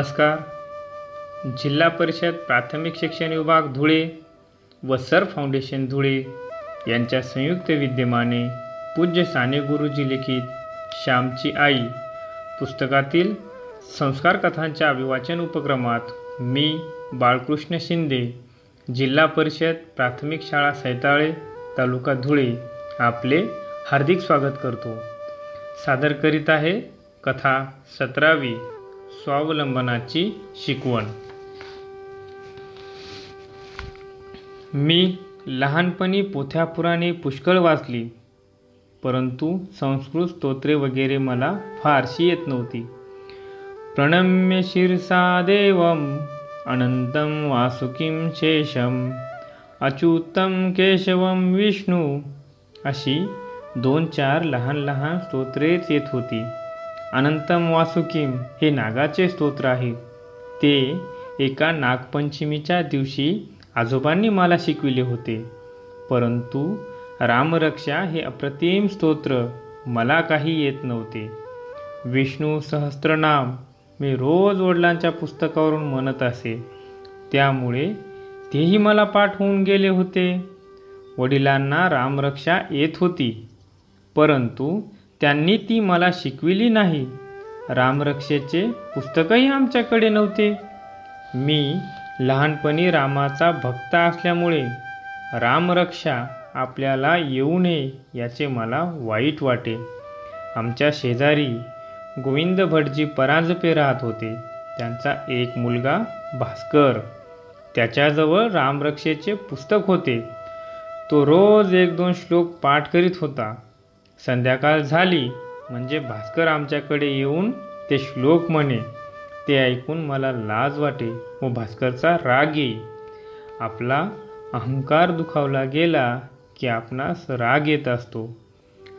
नमस्कार. जिल्हा परिषद प्राथमिक शिक्षण विभाग धुळे व सर फाउंडेशन धुळे यांच्या संयुक्त विद्यमाने पूज्य साने गुरुजी लिखित श्यामची आई पुस्तकातील संस्कार कथांच्या अभिवाचन उपक्रमात मी बाळकृष्ण शिंदे जिल्हा परिषद प्राथमिक शाळा सैताळे तालुका धुळे आपले हार्दिक स्वागत करतो. सादर करीत आहे कथा सतरावी. स्वावलंबनाची शिकवण. मी लहानपणी पोथ्यापुराणे पुष्कळ वाचली परंतु संस्कृत स्तोत्रे वगैरे मला फारशी येत नव्हती. प्रणम्य शिरसा देवम अनंतम वासुकीम शेषम अच्युतम केशवं विष्णू अशी दोन चार लहान लहान स्तोत्रेच येत होती. अनंतम वासुकीम हे नागाचे स्तोत्र आहे. ते एका नागपंचमीच्या दिवशी आजोबांनी मला शिकविले होते. परंतु रामरक्षा हे अप्रतिम स्तोत्र मला काही येत नव्हते. विष्णू सहस्त्रनाम मी रोज वडिलांच्या पुस्तकावरून म्हणत असे. त्यामुळे तेही मला पाठ होऊन गेले होते. वडिलांना रामरक्षा येत होती. परंतु त्यांनी ती मला शिकविली नाही. रामरक्षेचे पुस्तकही आमच्याकडे नव्हते. मी लहानपणी रामाचा भक्त असल्यामुळे रामरक्षा आपल्याला येऊ नये याचे मला वाईट वाटे. आमच्या शेजारी गोविंद भटजी परांजपे राहत होते. त्यांचा एक मुलगा भास्कर. त्याच्याजवळ रामरक्षेचे पुस्तक होते. तो रोज एक दोन श्लोक पाठ करीत होता. संध्याकाळ झाली म्हणजे भास्कर आमच्याकडे येऊन ते श्लोक म्हणे. ते ऐकून मला लाज वाटे व भास्करचा राग येई. आपला अहंकार दुखावला गेला की आपणास राग येत असतो.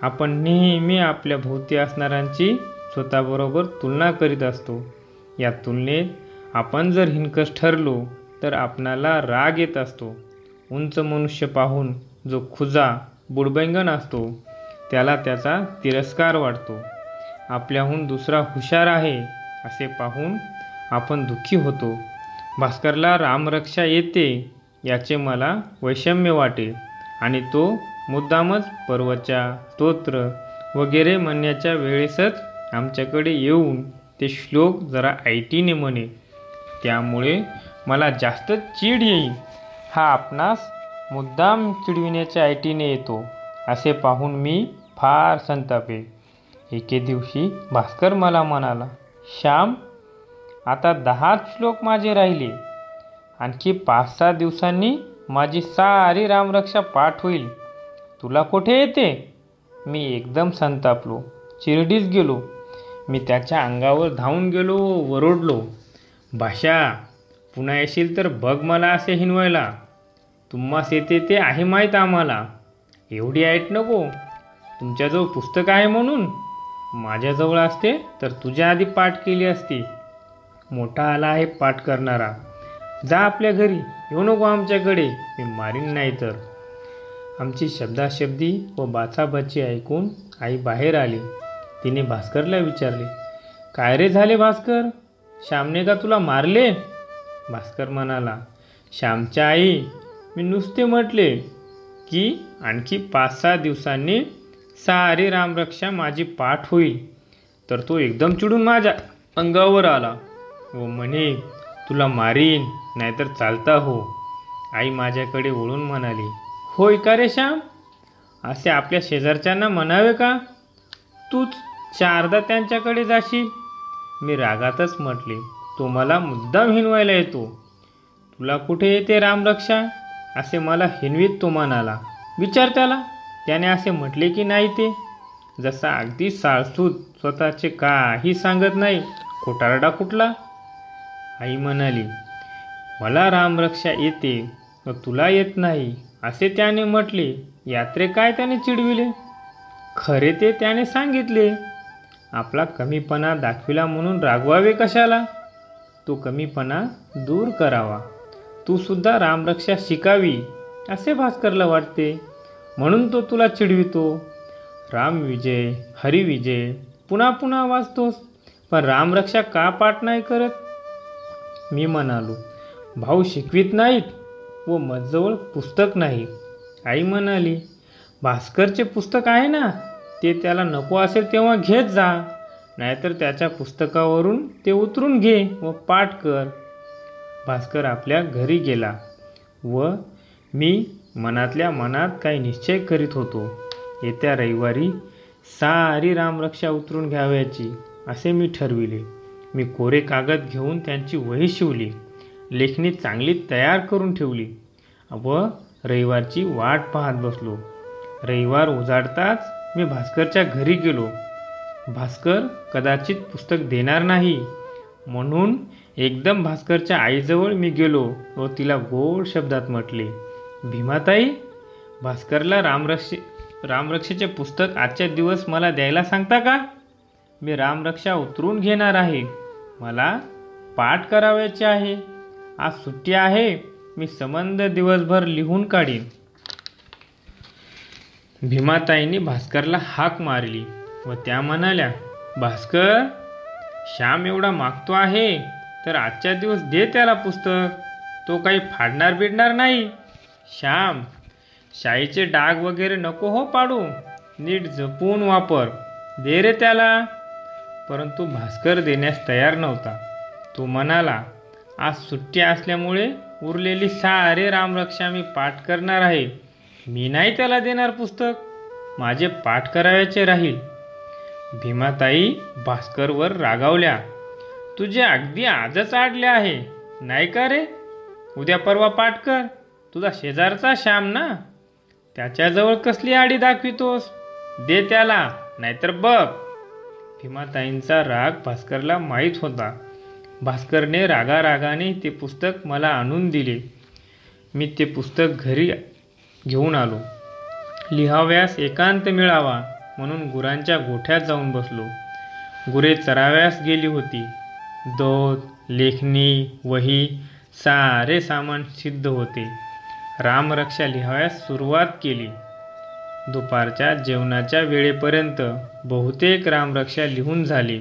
आपण नेहमी आपल्या भोवती असणाऱ्यांची स्वतःबरोबर तुलना करीत असतो. या तुलनेत आपण जर हिनकस ठरलो तर आपणाला राग येत असतो. उंच मनुष्य पाहून जो खुजा बुडबैंगण असतो त्याला त्याचा तिरस्कार वाटतो. आपल्याहून दुसरा हुशार आहे असे पाहून आपण दुःखी होतो. भास्करला रामरक्षा येते याचे मला वैषम्य वाटे आणि तो मुद्दामच पर्वच्या स्तोत्र वगैरे म्हणण्याच्या वेळेसच आमच्याकडे येऊन ते श्लोक जरा ऐटीने म्हणे त्यामुळे मला जास्त चीड येईल. हा आपणास मुद्दाम चिडविण्याच्या ऐटीने येतो असे पाहून मी फार संतापे एके दिवशी भास्कर मला म्हणाला श्याम आता दहाच श्लोक माझे राहिले. आणखी पाच सहा दिवसांनी माझी सारी रामरक्षा पाठ होईल. तुला कुठे येते? मी एकदम संतापलो चिरडीच गेलो. मी त्याच्या अंगावर धावून गेलो वरोडलो भाषा पुन्हा येशील तर बघ मला असे हिनवायला. तुम्हास येते ते आहे माहीत आम्हाला. एवढी ऐट नको. तुमच्याजवळ पुस्तक आहे म्हणून माझ्याजवळ असते तर तुझ्या आधी पाठ केली असती. मोठा आला आहे पाठ करणारा. जा आपल्या घरी येऊ नको आमच्याकडे मी मारीन नाही तर. आमची शब्दाशब्दी व बाचाबाची ऐकून आई बाहेर आली. तिने भास्करला विचारले काय रे झाले भास्कर? श्यामने का तुला मारले? भास्कर म्हणाला श्यामच्या आई मी नुसते म्हटले की आणखी पाच सहा दिवसांनी सारी रामरक्षा माझी पाठ होईल. तर तो एकदम चिडून माझ्या अंगावर आला. व म्हणे तुला मारीन नाहीतर चालता हो. आई माझ्याकडे वळून म्हणाली होय का रे श्याम? असे आपल्या शेजारच्यांना म्हणावे का? तूच चारदा त्यांच्याकडे जाशील. मी रागातच म्हटले तो मला मुद्दाम हिनवायला येतो. तुला कुठे येते रामरक्षा असे मला हिनवीत तो म्हणाला. विचार त्याला. त्याने असे म्हटले की नाही ते? जसा अगदी साळसूत स्वतःचे काही सांगत नाही खोटारडा कुठला? आई म्हणाली मला रामरक्षा येते व तुला येत नाही असे त्याने म्हटले. यात्रे काय त्याने चिडविले? खरे ते त्याने सांगितले. आपला कमीपणा दाखविला म्हणून रागवावे कशाला? तो कमीपणा दूर करावा. तू सुद्धा रामरक्षा शिकावी असे भास्करला वाटते. म्हणून तो तुला चिडवितो. राम विजय हरिविजय पुन्हा पुन्हा वाचतोस. पण रामरक्षा का पाठ नाही करत? मी म्हणालो भाऊ शिकवित नाहीत व मजजवळ पुस्तक नाही. आई म्हणाली भास्करचे पुस्तक आहे ना ते त्याला नको असेल तेव्हा घेत जा. नाहीतर त्याच्या पुस्तकावरून ते उतरून घे व पाठ कर. भास्कर आपल्या घरी गेला व मी मनातल्या मनात काही निश्चय करीत होतो. येत्या रविवारी सारी रामरक्षा उतरून घ्यावयाची असे मी ठरविले. मी कोरे कागद घेऊन त्यांची वही शिवली. लेखणी चांगली तयार करून ठेवली. व रविवारची वाट पाहत बसलो. रविवार उजाडताच मी भास्करच्या घरी गेलो. भास्कर कदाचित पुस्तक देणार नाही. म्हणून एकदम भास्करच्या आईजवळ मी गेलो व तिला गोड शब्दात म्हटले भीमाताई भास्करला रामरक्षे रामरक्षेचे पुस्तक आजच्या दिवस मला द्यायला सांगता का? मी रामरक्षा उतरून घेणार आहे. मला पाठ करावयाचे आहे. आज सुट्टी आहे. मी संबंध दिवसभर लिहून काढीन. भीमाताईंनी भास्करला हाक मारली व त्या म्हणाल्या भास्कर श्याम एवढा मागतो आहे तर आजच्या दिवस दे त्याला पुस्तक. तो काही फाडणार बिडणार नाही. श्याम शाईचे डाग वगैरे नको हो पाडू. नीट जपून वापर. दे रे त्याला. परंतु भास्कर देण्यास तयार नव्हता. तो म्हणाला आज सुट्टी असल्यामुळे उरलेली सारे रामरक्षा मी पाठ करणार आहे. मी नाही त्याला देणार पुस्तक. माझे पाठ करावयाचे राहील. भीमाताई भास्करवर रागावल्या तुझे अगदी आजच आडले आहे. नाही का रे? उद्या परवा पाठ कर. तुझा शेजारचा श्याम ना? त्याच्याजवळ कसली आडी दाखवितोस? दे त्याला नाहीतर बघ. भीमाताईंचा राग भास्करला माहीत होता. भास्करने रागारागाने ते पुस्तक मला आणून दिले. मी ते पुस्तक घरी घेऊन आलो. लिहाव्यास एकांत मिळावा म्हणून गुरांच्या गोठ्यात जाऊन बसलो. गुरे चराव्यास गेली होती. दोत लेखणी वही सारे सामान सिद्ध होते. रामरक्षा लिहाव्यास सुरुवात केली. दुपारच्या जेवणाच्या वेळेपर्यंत बहुतेक रामरक्षा लिहून झाली.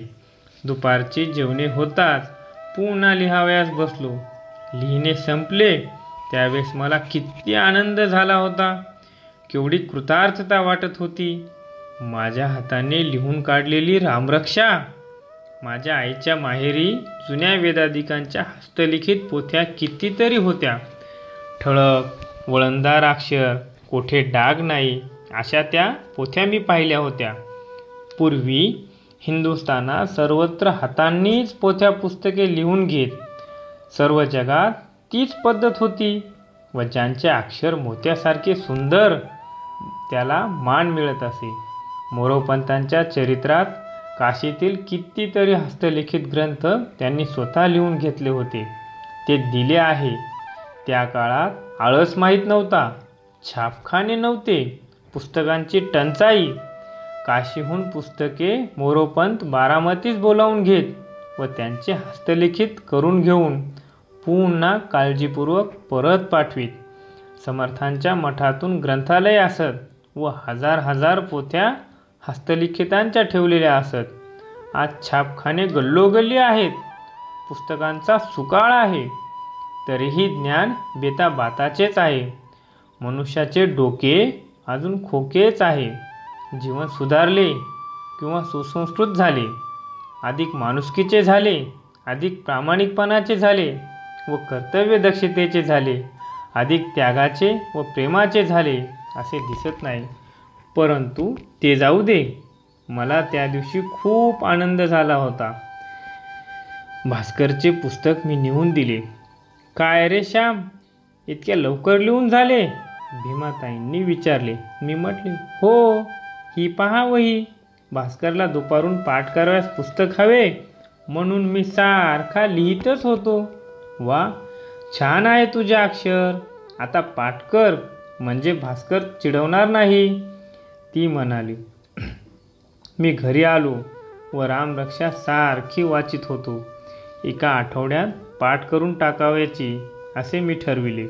दुपारची जेवणे होताच पुन्हा लिहाव्यास बसलो. लिहिणे संपले त्यावेळेस मला किती आनंद झाला होता. केवढी कृतार्थता वाटत होती. माझ्या हाताने लिहून काढलेली रामरक्षा माझ्या आईच्या माहेरी जुन्या वेदाधिकांच्या हस्तलिखित पोथ्या कितीतरी होत्या. ठळक वळणदार अक्षर कोठे डाग नाही अशा त्या पोथ्या मी पाहिल्या होत्या. पूर्वी हिंदुस्थानात सर्वत्र हातांनीच पोथ्या पुस्तके लिहून घेत. सर्व जगात तीच पद्धत होती. व ज्यांचे अक्षर मोत्यासारखे सुंदर त्याला मान मिळत असे. मोरोपंतांच्या चरित्रात काशीतील कितीतरी हस्तलिखित ग्रंथ त्यांनी स्वतः लिहून घेतले होते. ते दिले आहे. त्या काळात आळस माहीत नव्हता. छापखाने नव्हते. पुस्तकांची टंचाई. काशीहून पुस्तके मोरोपंत बारामतीच बोलावून घेत व त्यांचे हस्तलिखित करून घेऊन पुन्हा काळजीपूर्वक परत पाठवीत. समर्थांच्या मठातून ग्रंथालय असत व हजार हजार पोथ्या हस्तलिखितांच्या ठेवलेल्या असत. आज छापखाने गल्लोगल्ली आहेत. पुस्तकांचा सुकाळ आहे. तरीही ज्ञान बेताबाताचेच आहे. मनुष्याचे डोके अजून खोकेच आहे. जीवन सुधारले किंवा सुसंस्कृत झाले. अधिक माणुसकीचे झाले अधिक प्रामाणिकपणाचे झाले व कर्तव्यदक्षतेचे झाले. अधिक त्यागाचे व प्रेमाचे झाले असे दिसत नाही. परंतु ते जाऊ दे. मला त्या दिवशी खूप आनंद झाला होता. भास्करचे पुस्तक मी नेऊन दिले. काय रे श्याम? इतक्या लवकर लिहून झाले? भीमाताईंनी विचारले. मी म्हटले हो ही पहा वही. भास्करला दुपारून पाठ करावयास पुस्तक हवे. म्हणून मी सारखा लिहितच होतो. वा छान आहे तुझे अक्षर. आता पाठ कर. म्हणजे भास्कर चिडवणार नाही. ती म्हणाली मी घरी आलो. व रामरक्षा सारखी वाचित होतो. एका आठवड्यात पाठ करून टाकावयाची असे मी ठरविले.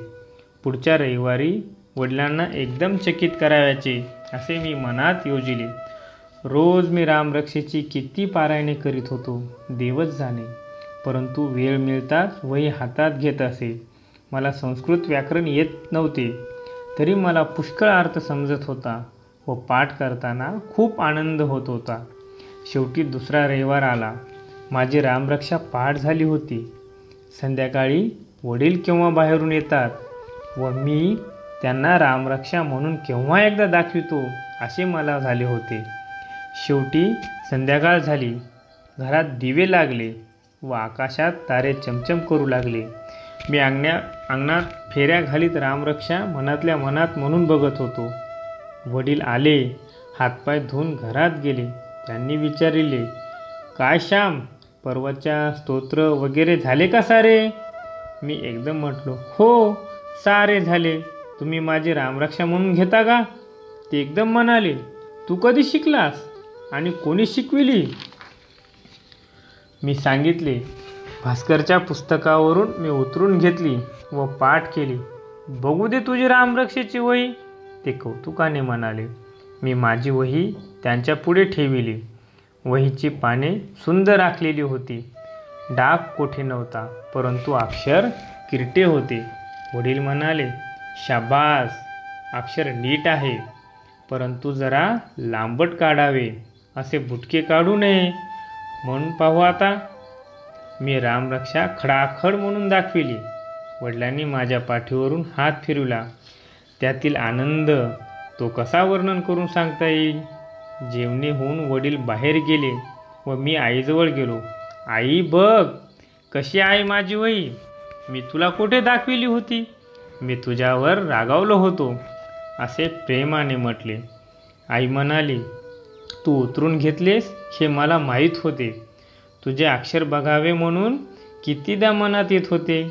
पुढच्या रविवारी वडिलांना एकदम चकित करावयाचे असे मी मनात योजिले. रोज मी रामरक्षेची किती पारायणे करीत होतो देवच जाणे. परंतु वेळ मिळताच वही हातात घेत असे. मला संस्कृत व्याकरण येत नव्हते. तरी मला पुष्कळ अर्थ समजत होता व पाठ करताना खूप आनंद होत होता. शेवटी दुसरा रविवार आला. माझी रामरक्षा पाठ झाली होती. संध्याकाळी वडील केव्हा बाहेरून येतात व मी त्यांना रामरक्षा म्हणून केव्हा एकदा दाखवितो असे मला झाले होते. शेवटी संध्याकाळ झाली. घरात दिवे लागले व आकाशात तारे चमचम करू लागले. मी अंगण्या अंगणात फेऱ्या घालीत रामरक्षा मनातल्या मनात म्हणून बघत होतो. वडील आले हातपाय धुवून घरात गेले. त्यांनी विचारिले काय श्याम पर्वाच्या स्तोत्र वगैरे झाले का सारे? मी एकदम म्हटलो हो सारे झाले. तुम्ही माझी रामरक्षा म्हणून घेता का? ते एकदम म्हणाले तू कधी शिकलास? आणि कोणी शिकविली? मी सांगितले भास्करच्या पुस्तकावरून मी उतरून घेतली व पाठ केली. बघू दे तुझी रामरक्षेची वही. ते कौतुकाने म्हणाले मी माझी वही त्यांच्या पुढे ठेविली. वहीची पाने सुंदर आखलेली होती. डाग कोठे नव्हता परंतु अक्षर किरटे होते. वडील म्हणाले शाबास अक्षर नीट आहे परंतु जरा लांबट काढावे असे बुटके काढू नये. म्हणून पाहू आता. मी रामरक्षा खडाखड म्हणून दाखविली. वडिलांनी माझ्या पाठीवरून हात फिरवला. त्यातील आनंद तो कसा वर्णन करून सांगता येईल? जेवणे होऊन वडील बाहेर गेले व मी आईजवळ गेलो. आई बघ कशी आहे माझी वही? मी तुला कुठे दाखविली होती? मी तुझ्यावर रागावलो होतो असे प्रेमाने म्हटले. आई म्हणाली तू उतरून घेतलेस हे मला माहीत होते. तुझे अक्षर बघावे म्हणून कितीदा मनात येत होते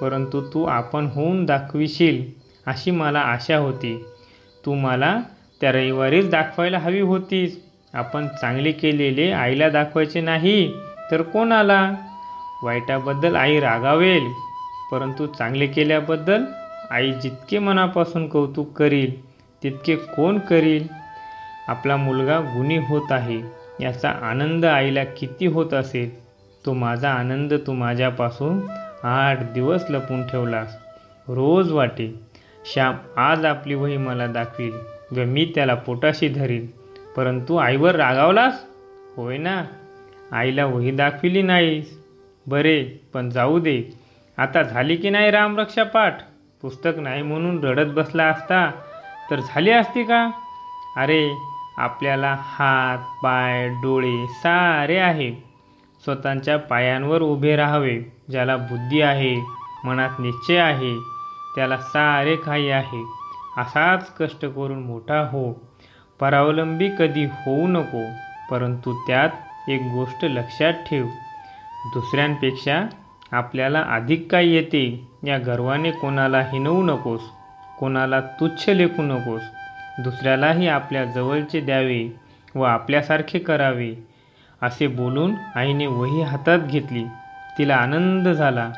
परंतु तू आपण होऊन दाखविशील अशी मला आशा होती. तू मला त्या रविवारीच दाखवायला हवी होतीस. आपण चांगले केलेले आईला दाखवायचे नाही तर कोणाला? वाईटाबद्दल आई रागावेल परंतु चांगले केल्याबद्दल आई जितके मनापासून कौतुक करील तितके कोण करील? आपला मुलगा गुणी होत आहे याचा आनंद आईला किती होत असेल? तो माझा आनंद तू माझ्यापासून आठ दिवस लपून ठेवलास. रोज वाटे. श्याम आज आपली वही मला दाखवील. व मी त्याला पोटाशी धरीन. परंतु आईवर रागावलास? होय ना आईला वही दाखविली नाहीस. बरे पण जाऊ दे. आता झाली की नाही रामरक्षा पाठ? पुस्तक नाही म्हणून रडत बसला असता. तर झाली असती का? अरे आपल्याला हात पाय डोळे सारे आहे स्वतःच्या पायांवर उभे राहावे ज्याला बुद्धी आहे मनात निश्चय आहे त्याला सारे काही आहे. असाच कष्ट करून मोठा हो. परावलंबी कधी होऊ नको परंतु त्यात एक गोष्ट लक्षात ठेव. दुसऱ्यांपेक्षा आपल्याला अधिक काय येते या गर्वाने कोणाला हिनवू नकोस कोणाला तुच्छ लेखू नकोस. दुसऱ्यालाही आपल्या जवळचे द्यावे व आपल्यासारखे करावे असे बोलून आईने वही हातात घेतली. तिला आनंद झाला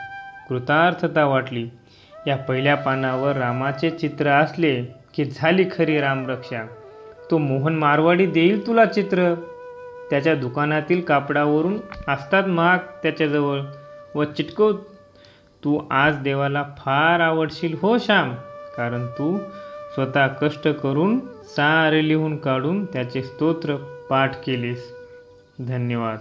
कृतार्थता वाटली. या पहिल्या पानावर रामाचे चित्र असले की झाली खरी रामरक्षा. तो मोहन मारवाडी देईल तुला चित्र? त्याच्या दुकानातील कापडावरून असतात महाग त्याच्याजवळ. व चिटकव तू आज देवाला फार आवडशील हो श्याम. कारण तू स्वतः कष्ट करून सारे लिहून काढून त्याचे स्तोत्र पाठ केलेस. धन्यवाद.